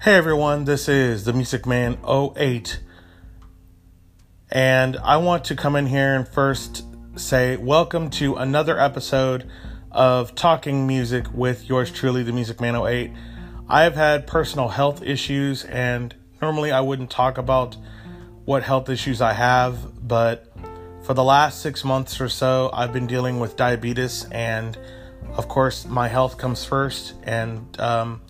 Hey everyone, this is the Music Man 08. And I want to come in here and first say welcome to another episode of Talking Music with yours truly, the Music Man 08. I have had personal health issues, and normally I wouldn't talk about what health issues I have, but for the last six months or so, I've been dealing with diabetes, and of course, my health comes first, and um,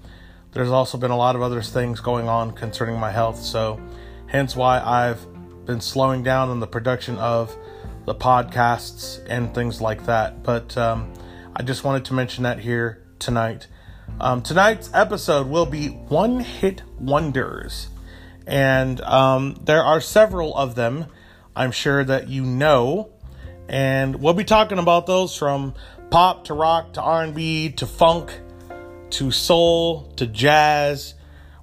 there's also been a lot of other things going on concerning my health, so hence why I've been slowing down on the production of the podcasts and things like that. But um, I just wanted to mention that here tonight. Um, tonight's episode will be one hit wonders, and um, there are several of them. I'm sure that you know, and we'll be talking about those from pop to rock to R&B to funk to soul to jazz,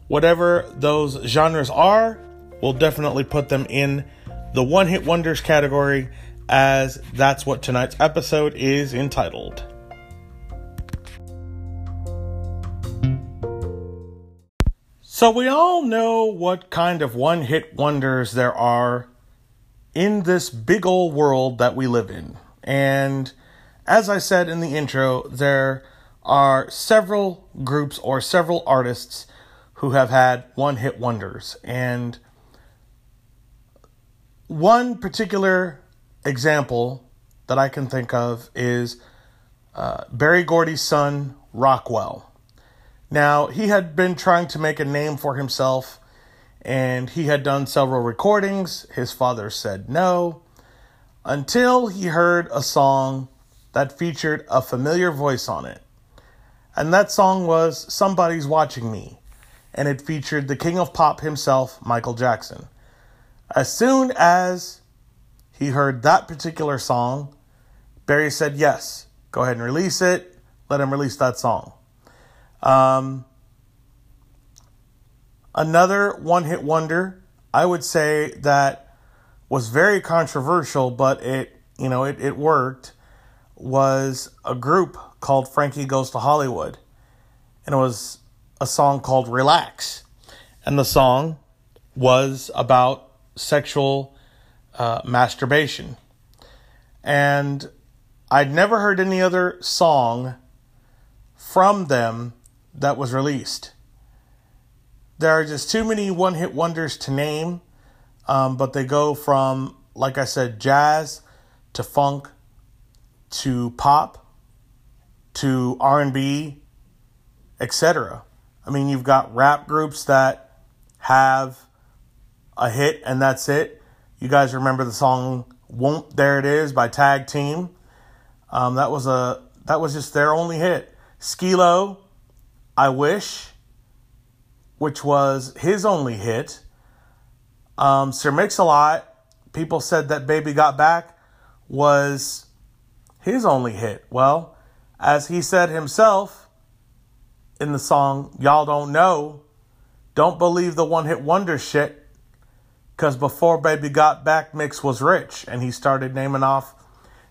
whatever those genres are, we'll definitely put them in the one hit wonders category, as that's what tonight's episode is entitled. So, we all know what kind of one hit wonders there are in this big old world that we live in. And as I said in the intro, there are several groups or several artists who have had one hit wonders. And one particular example that I can think of is uh, Berry Gordy's son, Rockwell. Now, he had been trying to make a name for himself and he had done several recordings. His father said no until he heard a song that featured a familiar voice on it. And that song was Somebody's Watching Me, and it featured the king of pop himself, Michael Jackson. As soon as he heard that particular song, Berry said, Yes, go ahead and release it. Let him release that song. Um, another one hit wonder, I would say that was very controversial, but it, you know, it, it worked, was a group called Frankie Goes to Hollywood. And it was a song called Relax. And the song was about sexual uh, masturbation. And I'd never heard any other song from them that was released. There are just too many one hit wonders to name, um, but they go from, like I said, jazz to funk to pop to R&B, etc. I mean, you've got rap groups that have a hit and that's it. You guys remember the song "Whoomp There It Is" by Tag Team? Um, that was a that was just their only hit. Skee-Lo, "I Wish," which was his only hit. Um, Sir Mix-a-Lot, people said that "Baby Got Back" was his only hit. Well, as he said himself in the song Y'all Don't Know, don't believe the one hit wonder shit, because before Baby Got Back Mix was rich, and he started naming off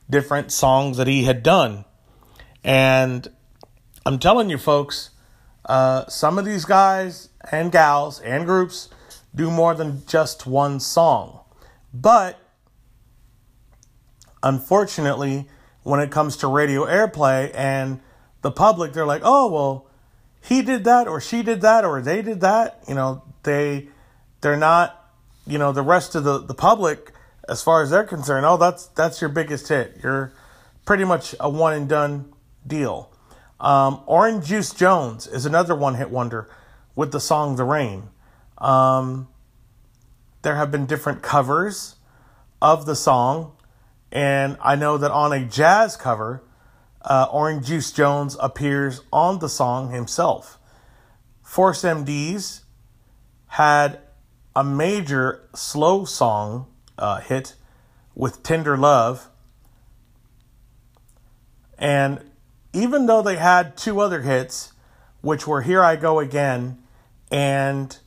different songs that he had done. And I'm telling you, folks, uh, some of these guys and gals and groups do more than just one song. But unfortunately, when it comes to radio airplay and the public they're like oh well he did that or she did that or they did that. You know they they're not you know the rest of the, the public as far as they're concerned oh that's that's your biggest hit. You're pretty much a one and done deal. Um, Oran Juice Jones is another one hit wonder with the song the rain. Um, there have been different covers of the song and I know that on a jazz cover, uh, Oran Juice Jones appears on the song himself. Force MDs had a major slow song uh, hit with Tender Love. And even though they had two other hits, which were Here I Go Again and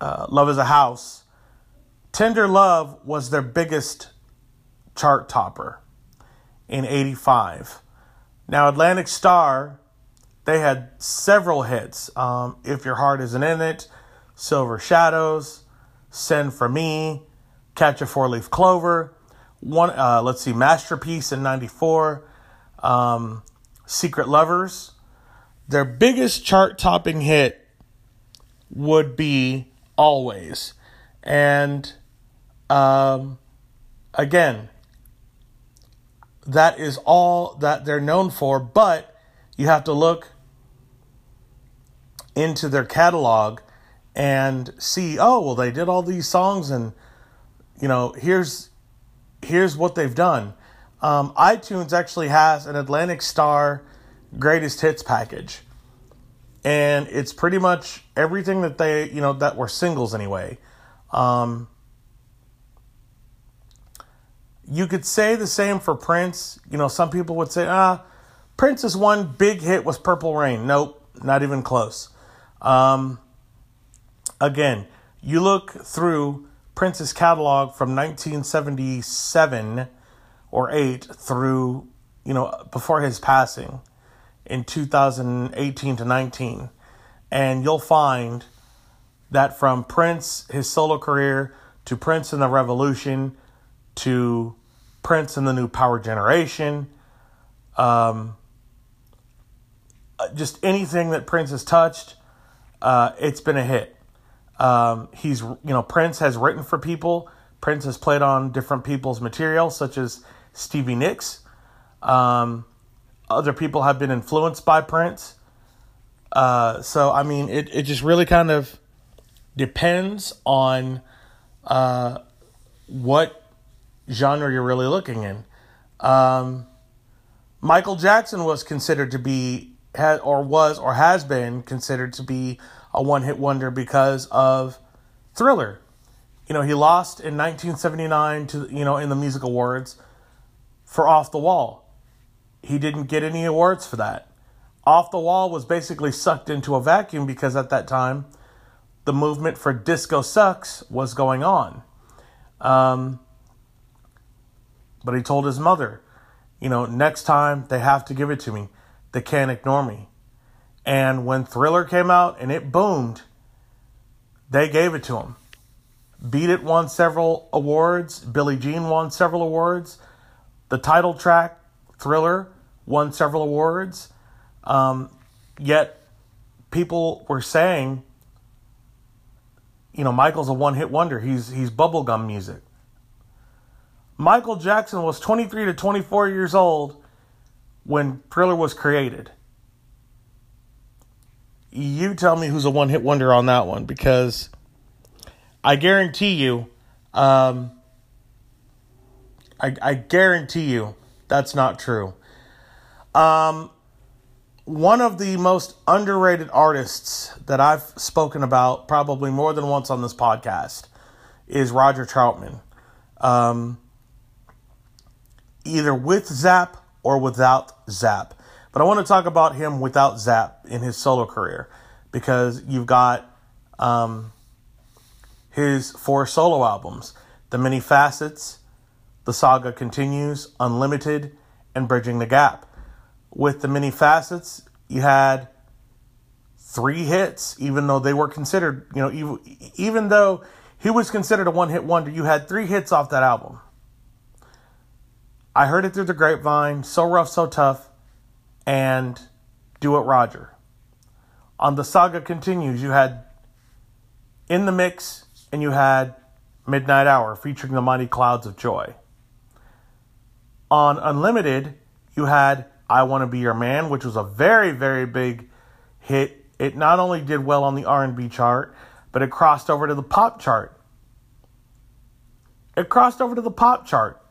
uh, Love is a House, Tender Love was their biggest chart topper in 85. Now, Atlantic Starr, they had several hits. Um, if Your Heart Isn't in It, Silver Shadows, Send for Me, Catch a Four Leaf Clover. One, uh, let's see, Masterpiece in '94, um, Secret Lovers. Their biggest chart topping hit would be Always. And um, again, that is all that they're known for, but you have to look into their catalog and see, oh, well, they did all these songs and you know, here's here's what they've done. Um, iTunes actually has an Atlantic Starr greatest hits package. And it's pretty much everything that they, you know, that were singles anyway. Um, you could say the same for Prince. You know, some people would say, ah, Prince's one big hit was Purple Rain. Nope, not even close. Um, again, you look through Prince's catalog from 1977 or 8 through, you know, before his passing in 2018 to 19. And you'll find that from Prince, his solo career, to Prince and the Revolution, to Prince and the New Power Generation, um, just anything that Prince has touched, uh, it's been a hit. Um, he's, you know, Prince has written for people. Prince has played on different people's material, such as Stevie Nicks. Um, other people have been influenced by Prince. Uh, so, I mean, it, it just really kind of depends on uh, what genre you're really looking in. Um, Michael Jackson was considered to be, or was, or has been considered to be a one hit wonder because of Thriller. You know, he lost in 1979 to, you know, in the music awards for Off the Wall. He didn't get any awards for that. Off the Wall was basically sucked into a vacuum because at that time, the movement for disco sucks was going on. Um, but he told his mother, you know, next time they have to give it to me. They can't ignore me. And when Thriller came out and it boomed, they gave it to him. Beat It won several awards. Billie Jean won several awards. The title track, Thriller, won several awards. Um, yet people were saying, you know, Michael's a one hit wonder. He's, he's bubblegum music. Michael Jackson was 23 to 24 years old when Thriller was created. You tell me who's a one hit wonder on that one because I guarantee you, um, I, I guarantee you that's not true. Um, one of the most underrated artists that I've spoken about probably more than once on this podcast is Roger Troutman. Um, either with Zap or without Zap. But I want to talk about him without Zap in his solo career because you've got um, his four solo albums The Many Facets, The Saga Continues, Unlimited, and Bridging the Gap. With The Many Facets, you had three hits, even though they were considered, you know, even, even though he was considered a one hit wonder, you had three hits off that album. I heard it through the grapevine, So Rough, So Tough, and Do It Roger. On The Saga Continues, you had In the Mix and you had Midnight Hour featuring the Mighty Clouds of Joy. On Unlimited, you had I Want to Be Your Man, which was a very, very big hit. It not only did well on the R&B chart, but it crossed over to the pop chart. It crossed over to the pop chart.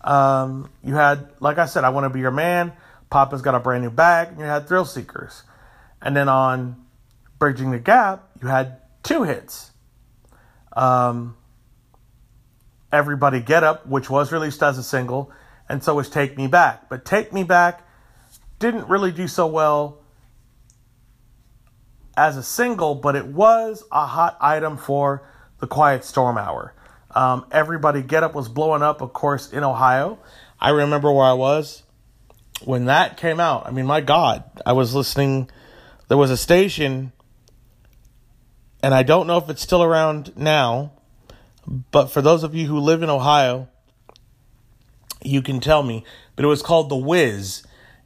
Um, you had, like I said, I Want to Be Your Man. Papa's Got a Brand New Bag. You had Thrill Seekers. And then on Bridging the Gap, you had two hits. Um, Everybody Get Up, which was released as a single, and so was Take Me Back. But Take Me Back didn't really do so well as a single, but it was a hot item for the Quiet Storm Hour. Um, Everybody Get Up was blowing up, of course, in Ohio. I remember where I was when that came out, I mean, my God, I was listening. There was a station, and I don't know if it's still around now, but for those of you who live in Ohio, you can tell me. But it was called The Wiz,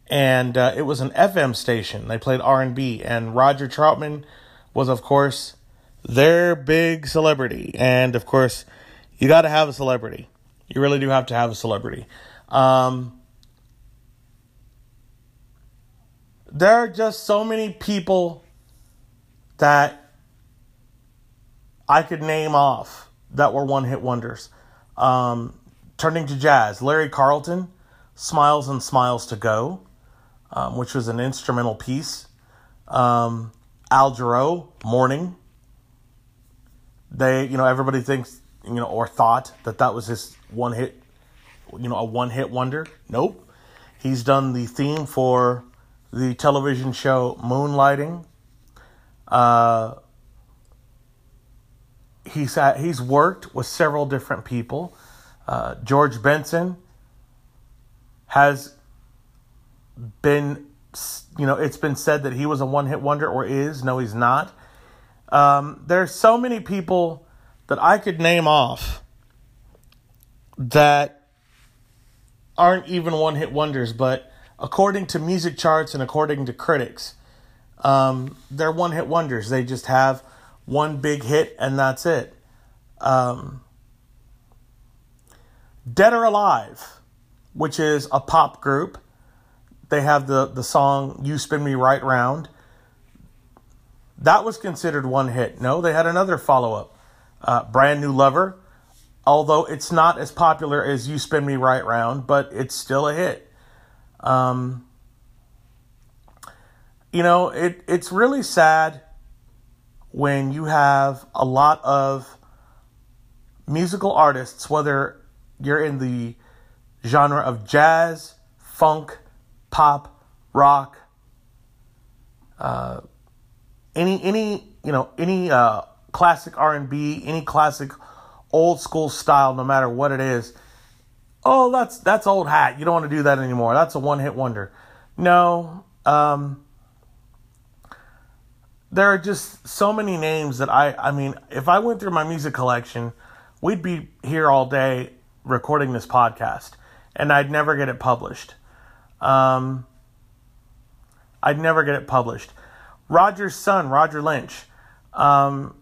and uh, it was an FM station. They played R and B, and Roger Troutman was, of course, their big celebrity. And of course, you got to have a celebrity. You really do have to have a celebrity. Um, there are just so many people that I could name off that were one hit wonders. Um, turning to jazz, Larry Carlton, Smiles and Smiles to Go, um, which was an instrumental piece. Um, Al Jarreau, Morning. They, you know, everybody thinks, you know, or thought that that was his one hit, you know, a one hit wonder. Nope. He's done the theme for the television show Moonlighting. Uh, he's at, he's worked with several different people. Uh, George Benson has been, you know, it's been said that he was a one hit wonder or is. No, he's not. Um, there's so many people that I could name off that aren't even one hit wonders, but according to music charts and according to critics, um, they're one hit wonders. They just have one big hit and that's it. Um, Dead or Alive, which is a pop group, they have the, the song You Spin Me Right Round. That was considered one hit. No, they had another follow up, uh, Brand New Lover, although it's not as popular as You Spin Me Right Round, but it's still a hit. Um, you know, it, it's really sad when you have a lot of musical artists, whether you're in the genre of jazz, funk, pop, rock, uh, any any you know any uh, classic R and B, any classic old school style, no matter what it is. Oh, that's that's old hat. You don't want to do that anymore. That's a one hit wonder. No, um, there are just so many names that I I mean, if I went through my music collection, we'd be here all day recording this podcast, and I'd never get it published. Um, I'd never get it published. Roger's son, Roger Lynch, um,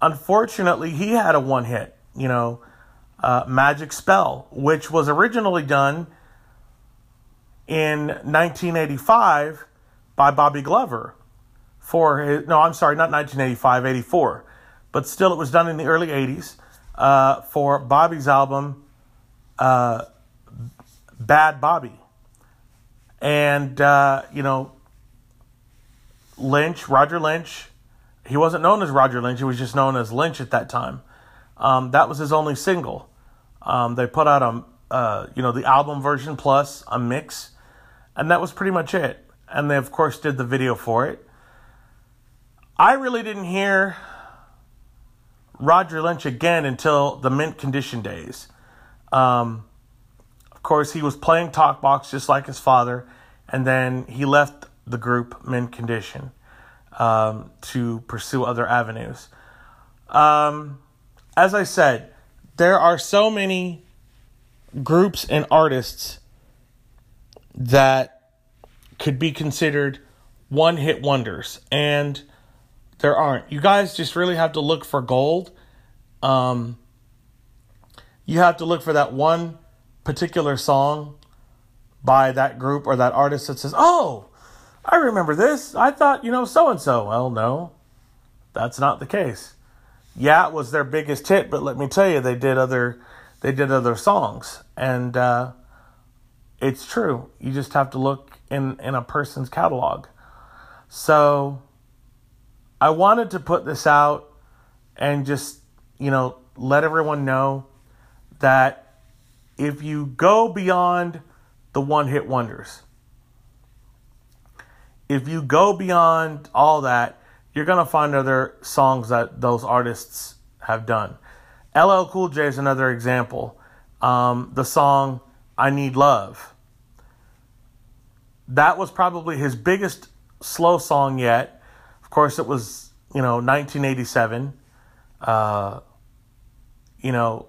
unfortunately, he had a one hit, you know, uh, Magic Spell, which was originally done in 1985 by Bobby Glover for his, no, I'm sorry, not 1985, 84, but still it was done in the early 80s uh, for Bobby's album, uh, Bad Bobby. And, uh, you know, Lynch, Roger Lynch, he wasn't known as Roger Lynch, he was just known as Lynch at that time. Um, that was his only single. Um, they put out a, uh, you know, the album version plus a mix, and that was pretty much it. And they, of course, did the video for it. I really didn't hear Roger Lynch again until the mint condition days. Um, of course, he was playing talkbox just like his father, and then he left the group mint condition um, to pursue other avenues. Um, as I said, there are so many groups and artists that could be considered one hit wonders, and there aren't. You guys just really have to look for gold. Um, you have to look for that one particular song by that group or that artist that says, "Oh, I remember this. I thought, you know, so and so." Well, no. That's not the case. Yeah, it was their biggest hit, but let me tell you, they did other they did other songs and uh, it's true. You just have to look in in a person's catalog. So I wanted to put this out and just, you know, let everyone know that if you go beyond the one hit wonders, if you go beyond all that, you're to find other songs that those artists have done. LL Cool J is another example. Um, the song I Need Love. That was probably his biggest slow song yet. Of course, it was, you know, 1987. Uh, you know,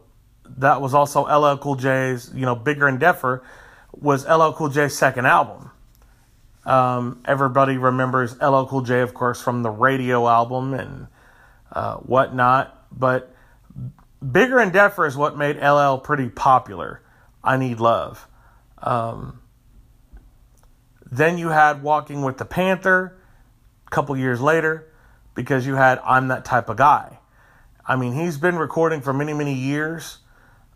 that was also LL Cool J's, you know, Bigger and Deffer was LL Cool J's second album. Um, everybody remembers LL Cool J, of course, from the radio album and uh, whatnot. But Bigger and Deffer is what made LL pretty popular. I Need Love. Um, then you had Walking with the Panther a couple years later because you had I'm That Type of Guy. I mean, he's been recording for many, many years.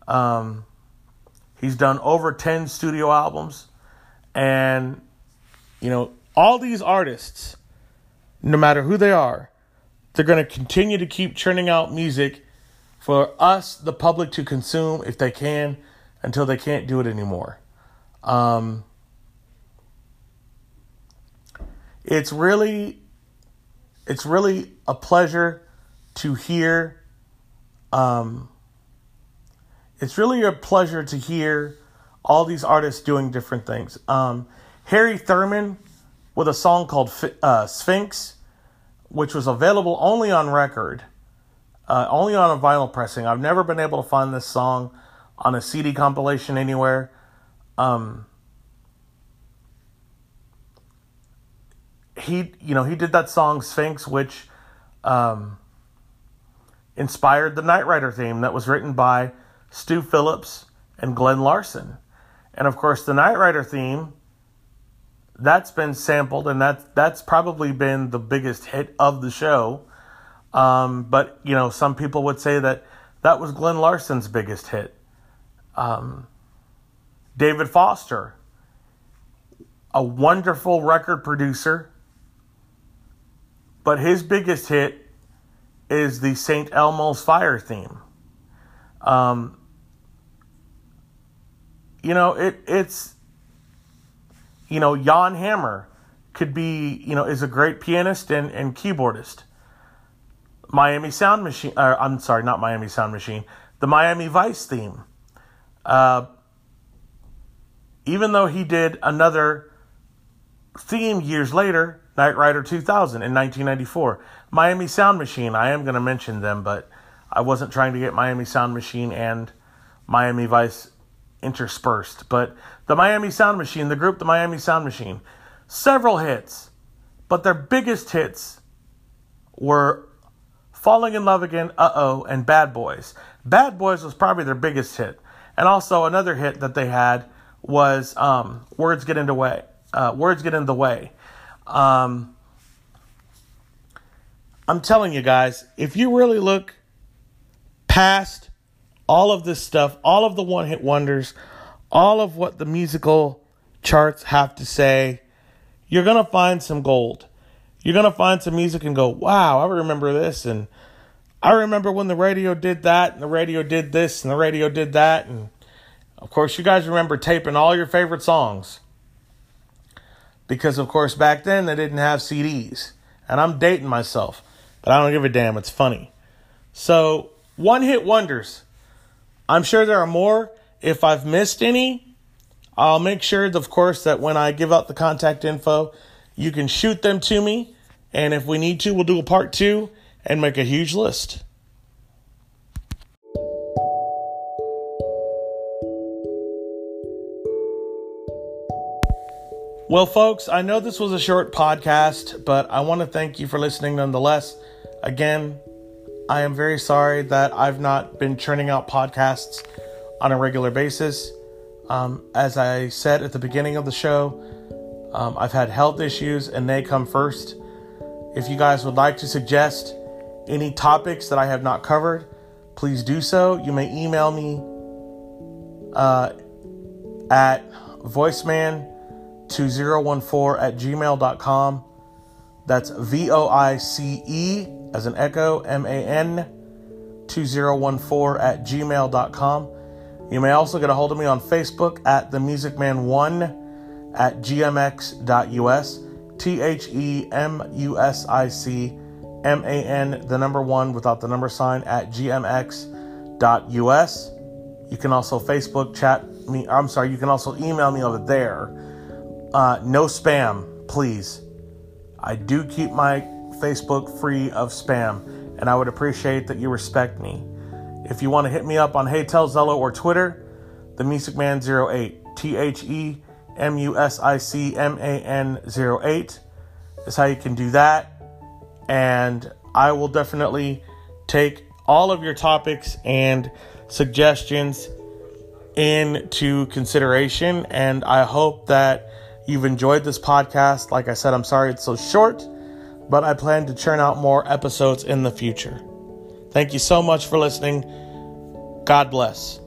Um, he's done over 10 studio albums. And you know, all these artists, no matter who they are, they're going to continue to keep churning out music for us, the public, to consume if they can until they can't do it anymore. Um, it's really, it's really a pleasure to hear. Um, it's really a pleasure to hear all these artists doing different things. Um, Harry Thumann with a song called uh, Sphinx, which was available only on record, uh, only on a vinyl pressing. I've never been able to find this song on a CD compilation anywhere. Um, he, you know, he did that song Sphinx, which um, inspired the Knight Rider theme that was written by Stu Phillips and Glen Larson. And of course, the Knight Rider theme that's been sampled, and that that's probably been the biggest hit of the show. Um, but you know, some people would say that that was Glen Larson's biggest hit. Um, David Foster, a wonderful record producer, but his biggest hit is the St. Elmo's Fire theme. Um, you know, it it's you know, Jan Hammer could be, you know, is a great pianist and, and keyboardist. Miami Sound Machine, uh, I'm sorry, not Miami Sound Machine, the Miami Vice theme. Uh, even though he did another theme years later, Knight Rider 2000 in 1994. Miami Sound Machine, I am going to mention them, but I wasn't trying to get Miami Sound Machine and Miami Vice interspersed. But the Miami Sound Machine, the group The Miami Sound Machine, several hits, but their biggest hits were Falling in Love Again, Uh Oh, and Bad Boys. Bad Boys was probably their biggest hit. And also another hit that they had was um, Words Get in the Way. Uh, Words Get in the Way. Um, I'm telling you guys, if you really look past all of this stuff, all of the one hit wonders, all of what the musical charts have to say, you're going to find some gold. You're going to find some music and go, wow, I remember this. And I remember when the radio did that, and the radio did this, and the radio did that. And of course, you guys remember taping all your favorite songs. Because, of course, back then they didn't have CDs. And I'm dating myself, but I don't give a damn. It's funny. So, one hit wonders. I'm sure there are more. If I've missed any, I'll make sure, of course, that when I give out the contact info, you can shoot them to me. And if we need to, we'll do a part two and make a huge list. Well, folks, I know this was a short podcast, but I want to thank you for listening nonetheless. Again, I am very sorry that I've not been churning out podcasts on a regular basis. Um, as I said at the beginning of the show, um, I've had health issues and they come first. If you guys would like to suggest any topics that I have not covered, please do so. You may email me uh, at voiceman2014 at gmail.com. That's V O I C E as an echo, M A N 2014 at gmail.com. You may also get a hold of me on Facebook at the Music Man One at gmx.us, T H E M U S I C M A N, the number one without the number sign at gmx.us. You can also Facebook chat me. I'm sorry, you can also email me over there. Uh, no spam, please. I do keep my Facebook free of spam, and I would appreciate that you respect me. If you want to hit me up on HeyTell Zello or Twitter, the Music Man 08, T H E M U S I C M A N 08 is how you can do that. And I will definitely take all of your topics and suggestions into consideration. And I hope that you've enjoyed this podcast. Like I said, I'm sorry it's so short, but I plan to churn out more episodes in the future. Thank you so much for listening. God bless.